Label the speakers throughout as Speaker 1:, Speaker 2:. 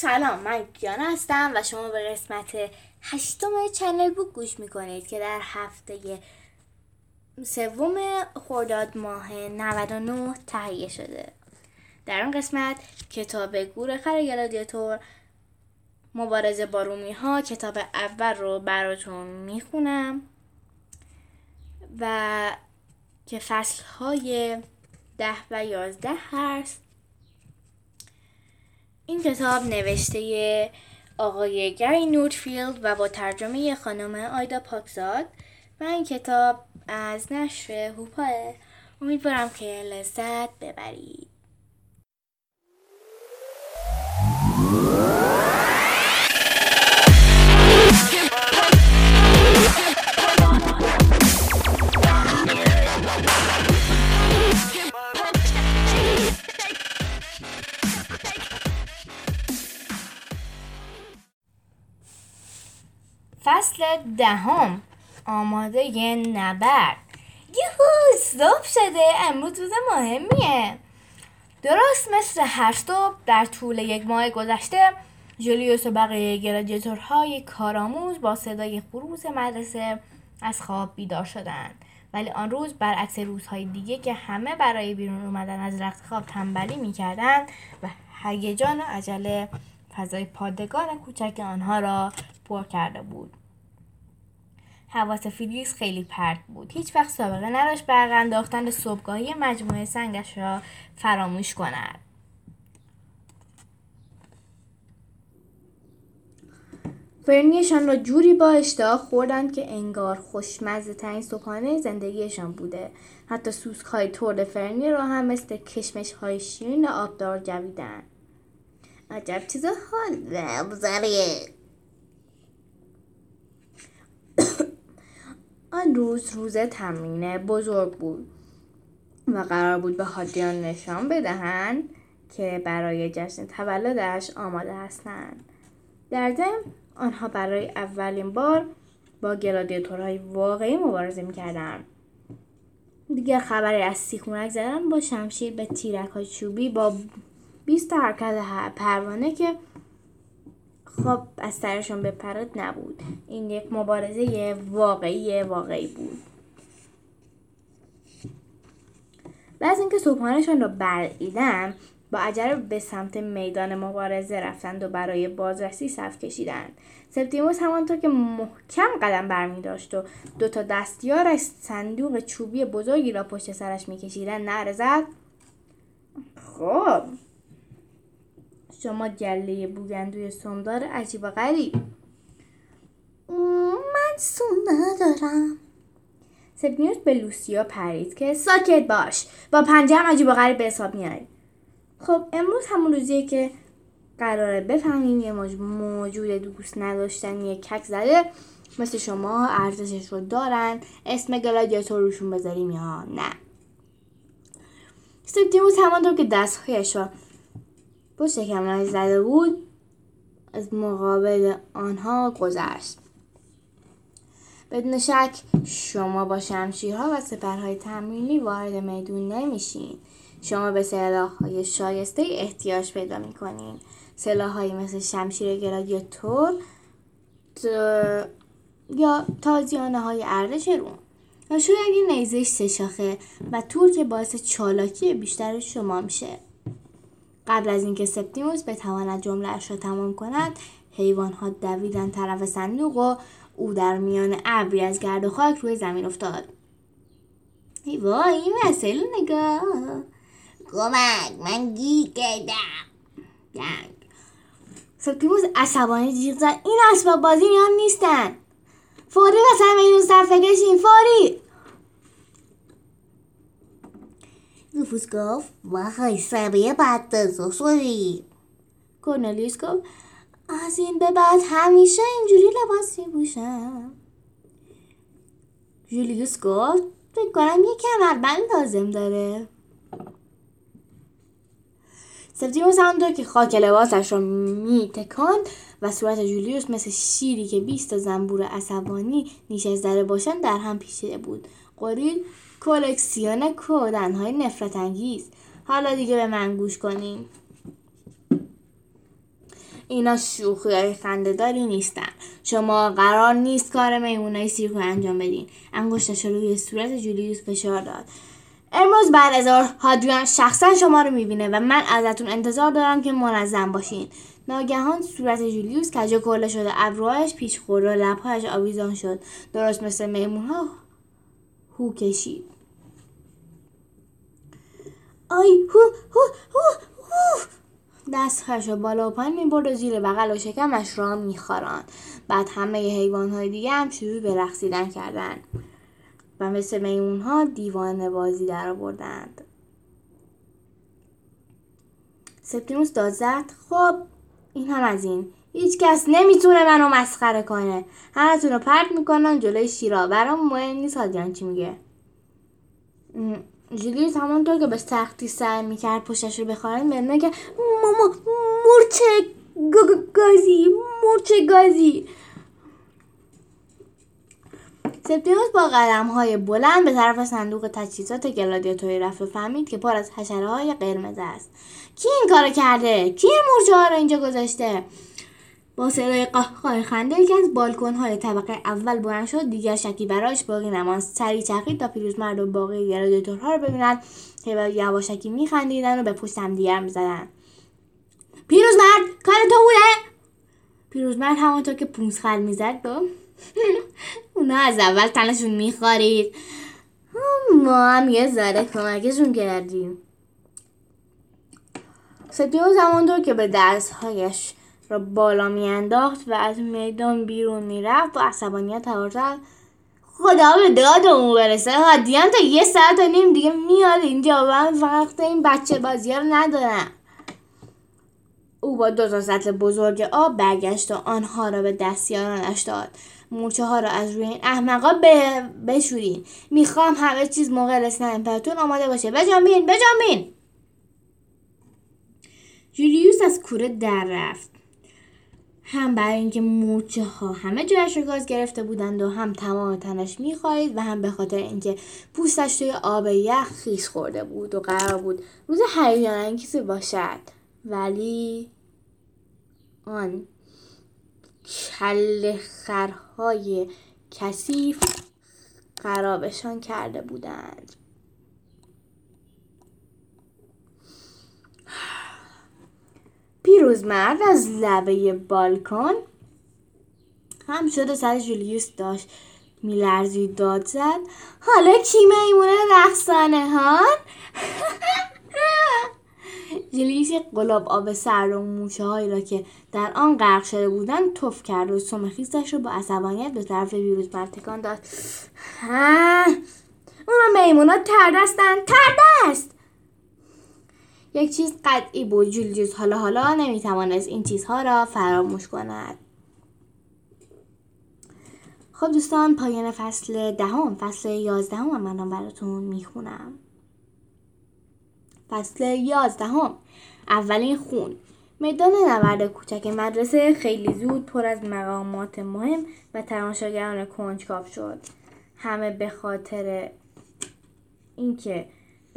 Speaker 1: سلام من کیان هستم و شما به قسمت هشتم چنل بوک گوش می‌کنید که در هفته سوم خرداد ماه 99 تهیه شده. در اون قسمت کتاب گور خر گلادیاتور مبارزه با رومی ها کتاب اول رو براتون می‌خونم و که فصل های ده و یازده هست. این کتاب نوشته آقای گری نوتفیلد و با ترجمه خانم آیدا پاکزاد و این کتاب از نشر هوپاه امیدوارم که لذت ببرید. دهم آماده نبرد. یهو صبح شده. امروز روز مهمیه. درست مثل هر صبح در طول یک ماه گذشته جولیوس و بقیه گلادیاتورهای کارآموز با صدای خروس مدرسه از خواب بیدار شدند. ولی آن روز برعکس روزهای دیگه که همه برای بیرون اومدن از رخت خواب تنبلی می‌کردند و هیجان و عجله فضای پادگان کوچک آنها را پر کرده بود. حواس فیلیس خیلی پرت بود. هیچ وقت سابقه نداشت برق انداختن صبحگاهی مجموعه سنگش را فراموش کند. فرنیشان را جوری با اشتها خوردند که انگار خوشمزه ترین صبحانه زندگیشان بوده. حتی سوسک های تورد فرنی را هم مثل کشمش های شیرین آبدار جویدن عجب چیز حال بزریه آن روز روز تمرین بزرگ بود و قرار بود به حاجیان نشان بدهند که برای جشن تولدش آماده هستند. در ضمن آنها برای اولین بار با گلادیاتورهای واقعی مبارزه می‌کردند. دیگر خبری از سیخونک زدن با شمشیر به تیرک های چوبی با 20 حرکت پروانه که خب از سرشون بپرد نبود. این یک مبارزه واقعی واقعی بود. بعد اینکه صبحانهشان را بریدن با عجله به سمت میدان مبارزه رفتند و برای بازرسی صف کشیدند. سپتیموس همانطور که محکم قدم برمی داشت و دو تا دستیارش صندوق چوبی بزرگی را پشت سرش میکشیدند نره زد خب. شما گله بوگندوی سمدار عجیب و غریب. من سوم ندارم. سپتیموس به لوسیا پرید که ساکت باش با پنجه هم عجیب و غریب به حساب میای. خب امروز همون روزیه که قراره بفهمیم یه موجود دوست نداشتنی کک زده مثل شما ارزشش رو دارن اسم گلادیاتور روشون بذاریم یا نه. سپتیموس همانطور که دستهایش را پشت کمرش زده بود از مقابل آنها گذشت. بدون شک شما با شمشیرها و سپرهای تمرینی وارد میدون نمیشین. شما به سلاح های شایسته احتیاج پیدا می‌کنین. سلاح های مثل شمشیر گلادیاتور یا تازیانه های ارزش روم. و شاید این نیزه سه شاخه و تور که باعث چالاکی بیشتر شما میشه. قبل از اینکه سپتیموس بتواند جملهاش را تمام کند حیوانها دویدن طرف صندوق و او در میان ابری از گرد و خاک روی زمین افتاد. ای وای این مسئله نگاه. کمک من گیر کردم. سپتیموس عصبانی جیغ زد. این اسباب بازی نیان نیستن. فوری وسط میدون صفحه کشین فوری. روفوس گفت وای سریع بد شدی کورنلیوس گفت از این به بعد همیشه اینجوری لباس میپوشم جولیوس گفت فکر کنم یه کمربند لازم داره سپتیموس همونطور که خاک لباسش را میتکاند و صورت جولیوس مثل شیری که بیست زنبور عصبانی نیش از دره باشند در هم پیچیده بود قرید کلکسیون کودنهای نفرت انگیز حالا دیگه به من گوش کنین.
Speaker 2: اینا شوخی های خندهداری نیستن. شما قرار نیست کار میمونای سیرک رو انجام بدین. انگشتش رو روی صورت جولیوس فشار داد. امروز بعد از هادریان شخصا شما رو می‌بینه و من ازتون انتظار دارم که منظم باشین. ناگهان صورت جولیوس کجا کله شده. ابروهایش پیش خورد و لبهایش آویزان شد. درست مثل میمون ها هو کشید. آی هو هو هو هو. دستهاش رو بالا و پایین می‌برد و زیر بغل و شکمش را میخوراند بعد همه حیوان های دیگه هم شروع به رقصیدن کردن و مثل میمون ها دیوان بازی در آوردند. سپتیموس داد خب این هم از این. هیچ کس نمی‌تونه منو مسخره کنه. همتون رو پرت می‌کنن جلوی شیرا برام مهم نیست هادریان چی میگه. جولیوس همانطور که به سختی سعی می‌کرد پشتش رو بخارونه میگه ماما مورچه گازی مورچه گازی. سپتیموس با قدم های بلند به طرف صندوق تجهیزات گلادیاتوری رفت و فهمید که پر از حشره های قرمز است. کی این کارو کرده؟ کی مرچه ها رو اینجا گذاشته؟ با صدای قهقه خنده یکی از بالکن های طبقه اول بلند شد. دیگر شکی برایش باقی نماند. سری چرخید تا پیروزمرد و باقی گلادیاتورها رو ببیند که با یواشکی میخندیدن و به پشت همدیگر می‌زدند پیروزمرد کار تو بوده؟ پیروزمرد همانطور که پونسخل می‌زد گفت اونا از اول تنشون میخوارید ما هم یه ذره کمکشون کردیم. ستیو همانطور که به دستهایش را بالا میانداخت و از میدان بیرون می‌رفت با عصبانیت هوا خدا به دادمون برسه. هادیان تا یه ساعت و نیم دیگه میاد اینجا و من وقت این بچه بازی رو ندارم. او با دو تا سطل بزرگ آب برگشت و آنها را به دستیارانش داد. مورچه ها را از روی این احمقا بشورین. می‌خوام همه چیز موقع رسیدن. امپراتور آماده باشه. بجامین بجامین جولیوس از کوره در رفت. هم برای اینکه مورچه ها همه جایش رو گاز گرفته بودند و هم تمام تنش می‌خواهید و هم به خاطر اینکه پوستش توی آب یخ خیس خورده بود و قرار بود روز هیجان انگیزی باشد. ولی آن کل خرهای کثیف خرابشان کرده بودند. پیروزمرد از لبه بالکن هم شده سر جولیوس داشت میلرزید داد زد. حالا کی میمونه رقصانه هان؟ جولیوس یک قلاب آب سرد و موشه هایی را که در آن غرق شده بودند تف کرد و سم خیستش رو با عصبانیت به طرف پیروزمرد تکان داد. اونا میمونا تردستن تردست! یک چیز قطعی بود. جولیوس حالا حالا نمی‌توانست این چیزها را فراموش کند. خب دوستان پایان فصل دهم. فصل یازدهم من براتون می‌خونم. فصل یازدهم. اولین خون. میدان نبرد کوچک مدرسه خیلی زود پر از مقامات مهم و تماشاگران کنجکاو شد. همه به خاطر اینکه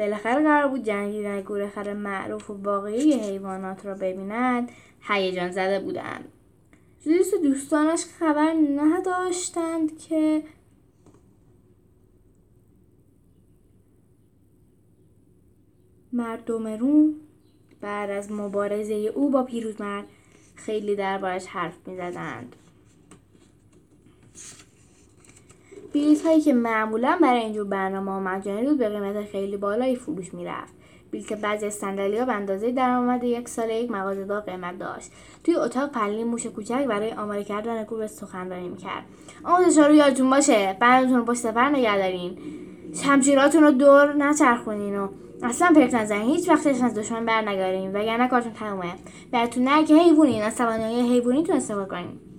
Speaker 2: بالاخره قرار بود جنگیدن گورخر معروف و واقعی حیوانات را ببینند هیجان زده بودند. جولیوس دوستانش خبر نداشتند که مردم روم بعد از مبارزه او با پیروزمرد خیلی دربارش حرف می‌زدند. بلیط هایی که معمولا برای اینجور برنامه مجانی بود به قیمت خیلی بالایی فروش می‌رفت. بلیط بعضی صندلی ها به اندازه درآمد یک سال یک مغازهدار قیمت داشت. توی اتاق پلی موش کوچک برای آماده کردن گروه سخنرانی می‌کرد. آموزش رو یادتون باشه. برنامهتون پشت سفر نگه دارین. رو دور نچرخونین و اصلا پرت نزنین. هیچ وقتش از دشمن بر نگارین وگرنه کارتون تمومه. براتون نه که حیوونین از توانایی حیوانیتون استفاده کنین.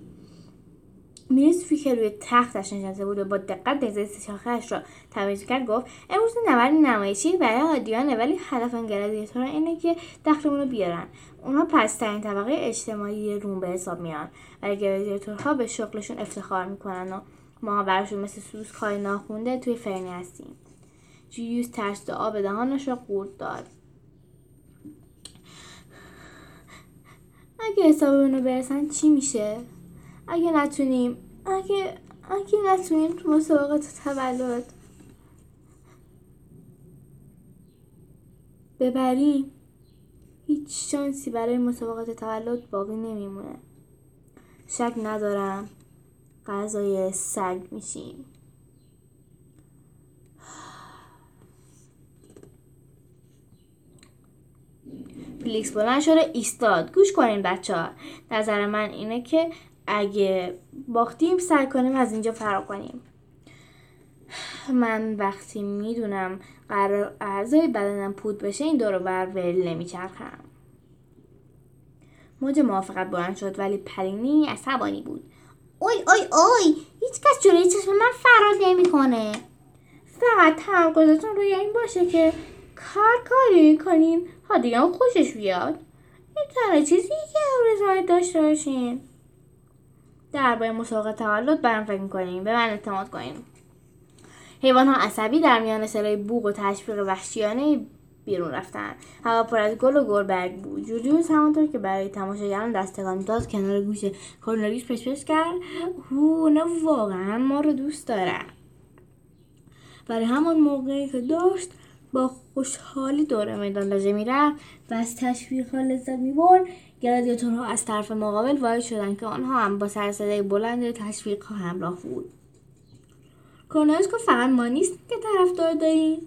Speaker 2: میرس که روی تختش نشسته بود و با دقت نیزه شاخهاش را تمیز کرد گفت امروز نبرد نمایشی برای هادیانه ولی هدف این گلادیاتورها اینه که دختمون رو بیارن. اونا پسترین طبقه اجتماعی روم به حساب میان ولی گلادیاتورها به شغلشون افتخار می‌کنن و ما براشون مثل سوس کاری ناخونده توی فرنی هستیم. جیوس ترس آب دهانش را قورت داد. اگه حساب اونو برسن چی میشه؟ اگه نتونیم اگه اگه نتونیم تو مسابقات تولد ببریم هیچ شانسی برای مسابقات تولد باقی نمیمونه. شک ندارم غذای سگ میشیم. فلیکس بلند شده ایستاد. گوش کنین بچه ها نظر من اینه که اگه باختیم سعی کنیم از اینجا فرار کنیم. من وقتی می‌دونم قرار اعضای بدنم پود بشه این دورو بر ول نمیچرخم. موج موافقت بلند شد ولی پرینی عصبانی بود. اوی اوی اوی هیچ کس جلوی چشم من فرار نمی‌کنه. فقط تمرکزتون روی این باشه که کار کاری کنین ها خوشش بیاد. این تنها چیزی که امروز داشته باشین. درباره مسابقه تولد برام فکر می‌کنیم به من اعتماد کنیم حیوان ها عصبی در میان سرای بوق و تشویق وحشیانه بیرون رفتن. هوا پر از گل و گلبرگ بود. جولیوس همانطور که برای تماشاگران دستگان داد کنار گوش کورنلیوس پشپش کرد. هو نه واقعا ما رو دوست داره برای همان موقعی که داشت با خوشحالی دور میدان لاژه می‌رفت و از تشویق لذت می‌برد. گلادیاتورها از طرف مقابل وارد شدند که آنها هم با سرصدای بلند تشویق ها همراه بود. کورنلیوس گفت فقط ما نیست که طرفدار داریم.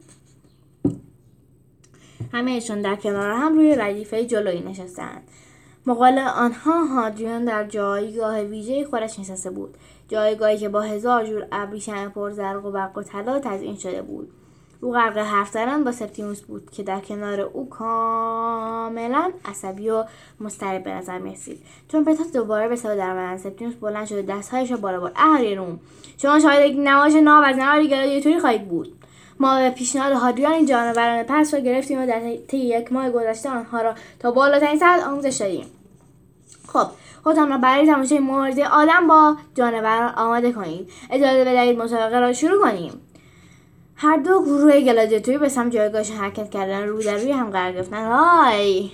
Speaker 2: همهشان در کنار هم روی ردیفه جلویی نشستند. مقال آنها هادریان در جایگاه ویژه خودش نشسته بود. جایگاهی که با هزار جور ابریشم پرزرق و برق و طلا تزئین شده بود. او غرق حرف زدن با سپتیموس بود که در کنار او کاملا عصبی و مضطرب به نظر می‌رسید. چون پتات دوباره به صدا درآمدند سپتیموس بلند شده دستهایش را بالا برد. اهالی روم شما شاید یک نمایش ناب از نهار گلادیاتوری خواهید بود. ما به پیشنهاد هادریان این جانوران پس را گرفتیم و در طی یک ماه گذشته آنها را تا بالاترین سطح آموزش دادیم. خب خودتان را برای تماشای مبارزه آدم با جانوران آماده کنید. اجازه بدهید مسابقه را شروع کنیم. هر دو گروه گلادیاتوری به سمت جایگاهش حرکت کردن رو در روی هم قرار گرفتن. های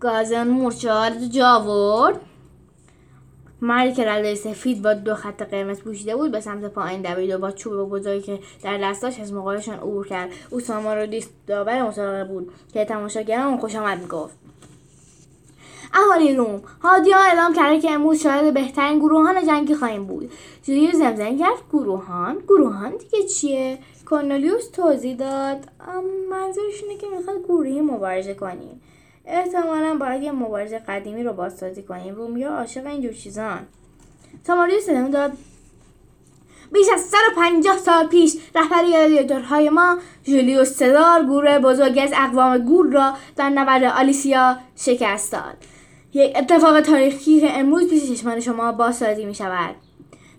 Speaker 2: گازن مورچه جاورد مردی که رده سفید با دو خط قرمز پوشیده بود به سمت پایین دوید و با چوب بزرگی که در دستاش از مقابلشان عبور کرد. او دیست داور مسابقه بود که تماشاگران اون خوش آمد می‌گفت. اهالی روم هادیا اعلام کرده که امروز شاید بهترین گروهان جنگی خواهیم بود. جویو زمزنگ کرد. گروهان؟ گروهان دیگه چیه؟ کورنلیوس توضیح داد. منظورش اینه که می‌خواد گروهی مبارزه کنیم احتمالا باید یه مبارزه قدیمی رو بازسازی کنیم رومیا عاشق اینجور چیزان. تاماریوس ادامه داد. بیش از 150 سال پیش رهبری گلادیاتورهای ما جولیوس سزار گروه بزرگی از اقوام گور را در نبرد آلیسیا شکست داد. یک اتفاق تاریخی که امروز پیش چشمان شما بازسازی می شود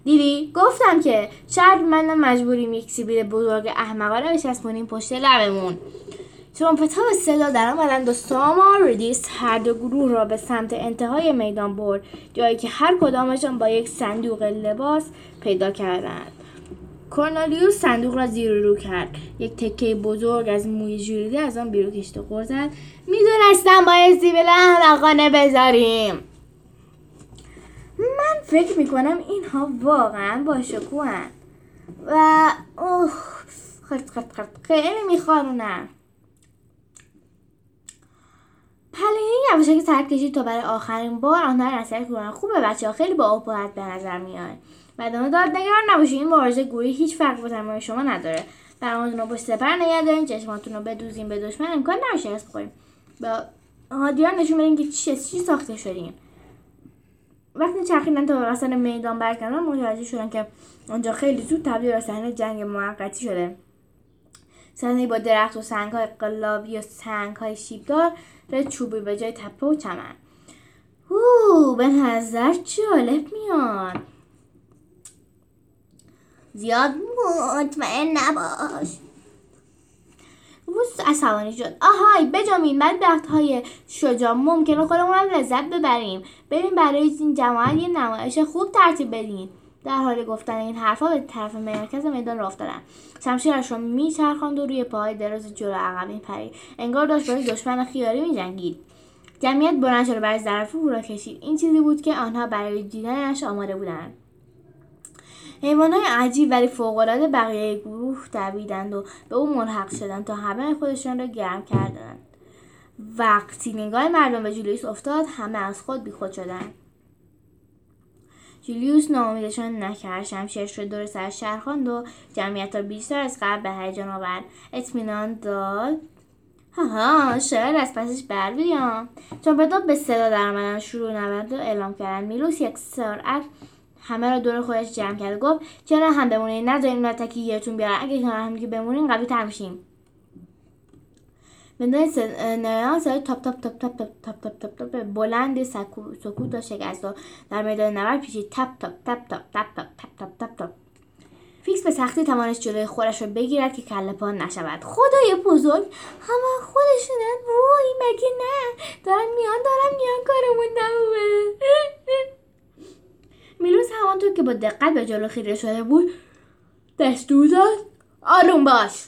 Speaker 2: دیدی گفتم که شاید من مجبوریم یک سیبیل بزرگ احمقانه بچسبونیم پشت لبمون. ترومپت ها به صدا در آمدند و ساما ردیس هر دو گروه را به سمت انتهای میدان برد جایی که هر کدامشان با یک صندوق لباس پیدا کردند. کورنالیوس صندوق را زیر رو کرد. یک تکه بزرگ از موی ژولیده از آن بیرون کشید و زد می‌دونستم بایستی به احمقانه بذاریم. فکر می‌کنم اینها واقعا با شکوهن و اوه خرد خرد خرد. خیلی میخوارونم پلینی که سرک کشید تا برای آخرین بار آنها را نصیحت کنن خوبه. بچه ها خیلی با ابهت به نظر میاد بعد داد نگران نباشید این مبارزه گویی هیچ فرق با تمام شما نداره. برنامهتون رو پشت سپر نگه دارین. چشماتون رو بدوزین به دشمن امکان نباشه شکست بخوریم. با هادیان نشون بدین که چی چی ساخته شدین. وقتی چرخیدن تا وسط میدان برگردن متوجه شدن که آنجا خیلی زود تبدیل به صحنه جنگ موقتی شده. صحنه با درخت و سنگ های قلابی و سنگ های شیبدار چوبی به جای تپه و چمن. اوه به نظر جالب میاد. زیاد مطمئن نباش. روز عصبانی شد. آهای بجامین بعد درخت های شجاع ممکنه خودمون هم لذت ببریم. بریم برای این جماعت یه نمایش خوب ترتیب بدین. در حال گفتن این حرفها به طرف مرکز میدان راه افتادن. شمشیرش را میچرخاند و روی پاهای دراز جلو عقب میپرید انگار داشت با دشمن خیاری میجنگید. جمعیت بلند شد و برای ظرف او را کشید. این چیزی بود که آنها برای دیدنش آماده بودند. حیوانهای عجیب ولی فوقالعاده بقیه گروه دویدند و به او ملحق شدند تا همه خودشان را گرم کردند. وقتی نگاه مردم به جولیوس افتاد همه از خود بیخود شدند. جولیوس ناامیدشان نکرد. شمشیرش رو دور سر شهر و جمعیت را بیشتر از قبل به هیجان آورد. اطمینان داد. ها شاید از پسش بر بیام. چون به صدا در شروع نبرد و اعلام کردن میلوس یک سرعت همه را دور خودش جمع کرد گفت چرا هم بمونین نذارین متکی یهتون بیارن اگه کنار هم که بمونین قوی تر میشیم بدون صدای صدای تاپ تاپ تاپ تاپ تاپ تاپ تاپ تاپ تاپ بلند سکوت و شکست و در میدان نبرد پیچید تاپ تاپ تاپ تاپ تاپ تاپ تاپ تاپ تاپ فلیکس به سختی توانست جلوی خودش رو بگیرد که کله پا نشود خدای بزرگ همه خودشونن وای مگه نه دارن میان دارن میان کارمون میلوس همانطور که با دقت به جلو خیره شده بود دستور داد آروم باش.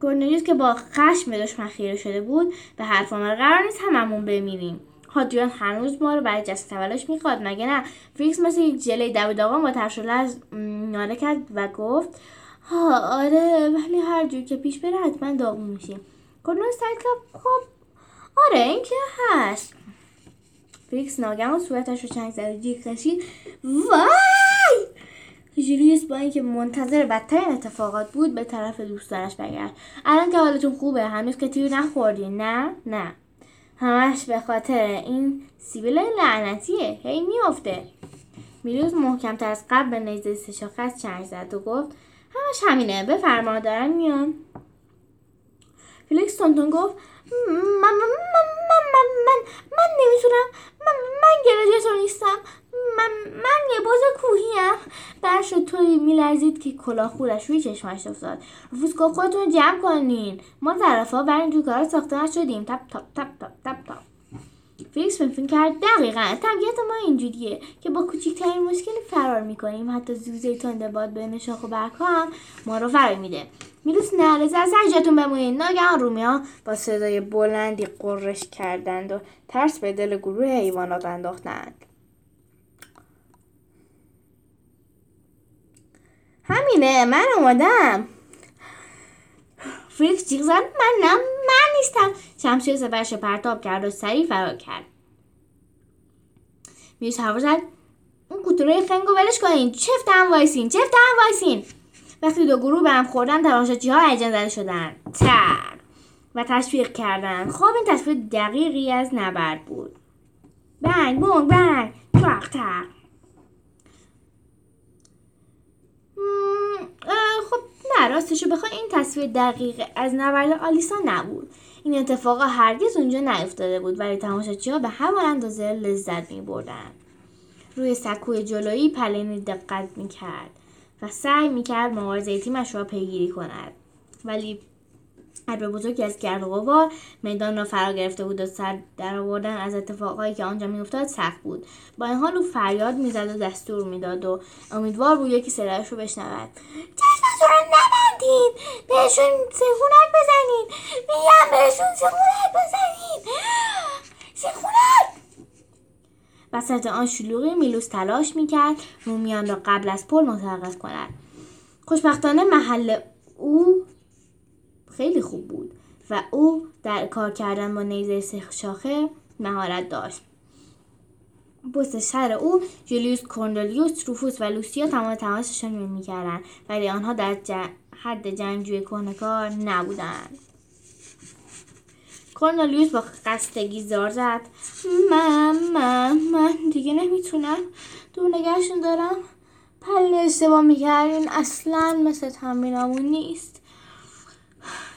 Speaker 2: گورنلیوس که با خشم به دشمن خیره شده بود. به حرف آمد قرار نیست هممون بمیریم. هادیان هنوز ما رو برای جست تولش می‌خواد مگه نه؟ فریکس مثل یک جله دوید آقا با از ناله کرد و گفت ها آره ولی هر جور که پیش بره حتما داغون میشیم. گورنلیوس سعید خب آره این که هست. فریکس ناگهان صورتش رو چنگ زد و جیغ کشید. وای! جولیوس با اینکه منتظر بدترین اتفاقات بود به طرف دوستانش بگرد الان که حالتون خوبه هنوز که تیر نخوردی نه؟ نه. همش به خاطر این سیبیل لعنتیه. هی میافته. میروز محکمتر از قبل به نیزه سه شاخه چنگ زد و گفت همش همینه بفرما دارن میان. فلیکس تونتون گفت من من من من من من, نمی‌تونم. من, من گلادیاتور نیستم. من, من یه بز کوهیم. برش طوری میلرزید که کلاه خودش روی چشمش افتاد. رفوز گفت خودتون جمع کنین. ما طرفا بر این کارا ساخته نشدیم. تپ تپ تپ تپ تپ تپ فلیکس فکر کرد. دقیقا. طبیعت ما اینجوریه که با کوچکترین مشکلی فرار می‌کنیم. حتی زوزه تنده باد بین شاخ و برگ هم ما رو فرار میده. میلوس نعره زد از جاتون بمونید ناگهان رومیا با صدای بلندی غرش کردند و ترس به دل گروه حیوانات انداختند. همینه من اومدم. فلیکس جیغ زد. من نه من نیستم. شمشیر سپرش پرتاب کرد و سریع فرار کرد. میلوس هوار زد اون کوتوله خنگو ولش کنین. چفت هم وایسین چفت هم وایسین. وقتی دو گروه به هم خوردن تماشاچی ها هیجان زده شدن. تر و تشویق کردن. خب این تصویر دقیقی از نبرد بود. بنگ بونگ بنگ. ترق تق. خب نه راستشو بخوای این تصویر دقیق از نبرد آلیسا نبود. این اتفاق هرگز اونجا نیفتاده بود ولی تماشاچی ها به همان اندازه لذت می بردن. روی سکوی جلویی پلینی دقت می کرد و سعی می کرد مبارزه تیمش را پیگیری کند. ولی ابر بزرگی از گرد و غبار میدان را فرا گرفته بود و سر در آوردن از اتفاقهایی که آنجا میافتاد سخت بود. با این حال او فریاد می‌زد و دستور می‌داد و امیدوار بود یکی صدایش رو بشنود. چشمتون رو نبندین! بهشون سیخونک بزنین! میگم بهشون سیخونک بزنین! سیخونک وسط آن شلوغی میلوس تلاش می‌کرد رومیان را قبل از پل متوقف کند. خوشبختانه محل او خیلی خوب بود و او در کار کردن با نیزه سه شاخه مهارت داشت. پست سر او جولیوس کورنلیوس روفوس و لوسیا تمام تماسشان می‌کردند ولی آنها در حد جنگجوی کهنکار نبودند. کورنلیوس با خستگی زار زد. من من من. دیگه نمی‌تونم. دور نگهشون دارم. پل اشتباه می‌کردین اصلا مثل تمرینامون نیست.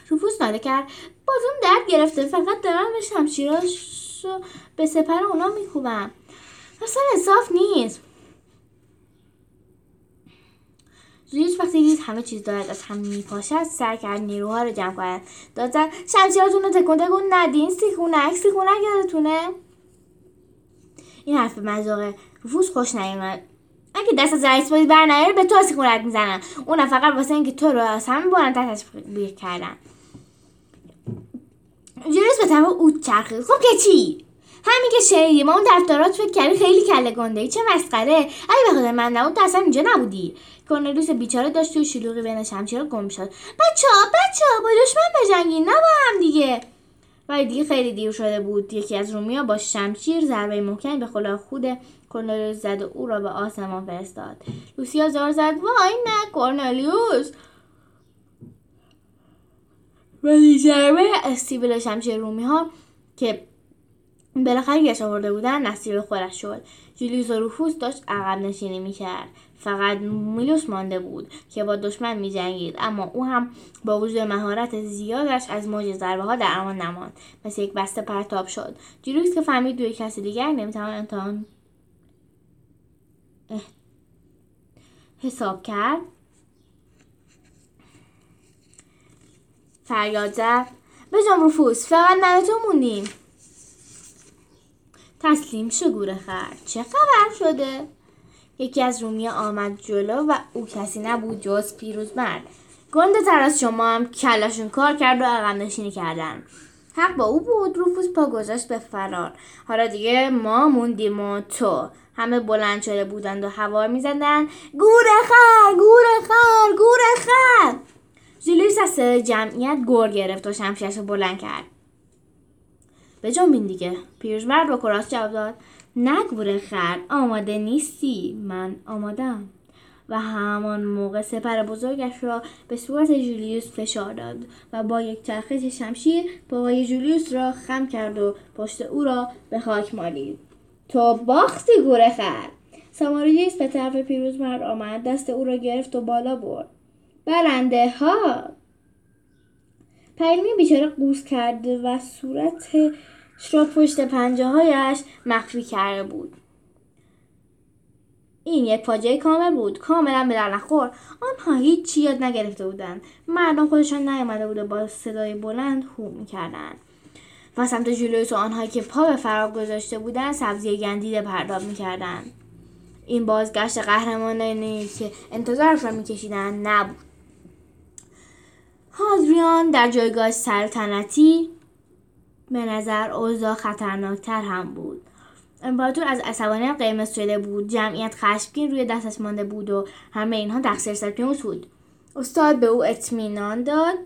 Speaker 2: روفوس ناله کرد. بازم درد گرفته. فقط دارم به شمشیراش به سپر اونا میکوبم. اصلا انصاف نیست. زویش وقتی دید همه چیز دارد از هم میپاشد سر کرد نیروها رو جمع کند. داد زد شمشیراتون رو تکون تکون ندین سیخونک سیخونک یادتونه؟ این حرف مزاق رفوس خوش نیومد. اگه دست از رئیس بازی بر به تو سیخونک می‌زنن. اونم فقط واسه اینکه تو رو از همه بلندتر تشویق کردن. جلوس به طرف او چرخید. خب که چی؟ همین که شنیدی ما اون دفترات فکر کردی خیلی کله گنده ای چه مسخره. اگه بخاطر من نبود تو اصلا اینجا نبودی. کورنلیوس بیچاره داشت توی شلوغی بین شمشیر گم شد بچه ها بچه با دشمن بجنگین نه با هم دیگه. ولی دیگه خیلی دیر شده بود. یکی از رومیا با شمشیر ضربه محکمی به خلا خود کورنلیوس زد و او را به آسمان فرستاد. لوسیا زار زد وای نه کورنلیوس. ولی ضربه استیبل شمشیر رومی ها که بالاخره گش آورده بودن نصیب خودش شد. جولیوس و روفوس داشت عقب نشینی می‌کرد. فقط میلوس مانده بود که با دشمن میجنگید اما او هم با وجود مهارت زیادش از موج ضربه ها در امان نماند. مثل یک بسته پرتاب شد. جولیوس که فهمید دوی کسی دیگر نمی‌توان امتحان حساب کرد. فریاد زد. بجام روفوس فقط من تو موندیم. تسلیم شو گوره خر. چه خبر شده؟ یکی از رومی آمد جلو و او کسی نبود جز مرد گنده تر از شما هم کلاشون کار کرد و عقب نشینی کردن. حق با او بود روفوس پا گذاشت به فرار. حالا دیگه ما موندیم و تو. همه بلند شده بودند و هوار می‌زدند. گوره خر گوره خر گوره خر! جلویس از جمعیت گور گرفت و شمشیرش بلند کرد. به جنبین دیگه. پیرزمرد با کراس جواب داد نگوره خر آماده نیستی؟ من آمادم. و همان موقع سپر بزرگش را به صورت جولیوس فشار داد و با یک چرخش شمشیر پاهای جولیوس را خم کرد و پشت او را به خاک مالید. تو باختی گوره خر. ساماریوس به طرف پیروزمرد آمد دست او را گرفت و بالا برد. برنده ها پیلمی بیچاره قوز کرده و صورت را پشت پنجه هایش مخفی کرده بود. این یک فاجعه کامل بود. کاملا به در نخور. آنها هیچ یاد نگرفته بودند. مردم خودشان نیامده بود و با صدای بلند هو می‌کردند. و سمت جلویس و آنهایی که پا به فرار گذاشته بودند سبزی گندیده پرداب می‌کردند. این بازگشت قهرمانانی که انتظارش را میکشیدند نبود. هادریان در جایگاه سلطنتی به نظر اوضاع خطرناکتر هم بود. امپراتور از عصبانیت قرمز شده بود. جمعیت خشمگین روی دستش مانده بود و همه اینها تقصیر سرپیموس بود. استاد به او اطمینان داد.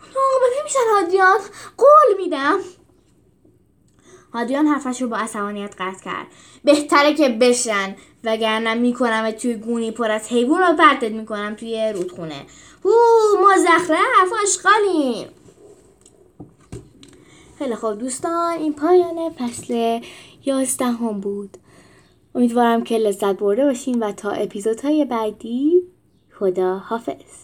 Speaker 2: آماده میشن هادیان قول میدم. هادیان حرفش رو با عصبانیت قطع کرد. بهتره که بشن وگرنه می‌کنم توی گونی پر از حیوان رو پرتت می‌کنم توی رودخونه. هو ما زخرف آشغالیم خیلی خوب دوستان این پایان فصل یازدهم بود. امیدوارم که لذت برده باشین و تا اپیزودهای بعدی خدا حافظ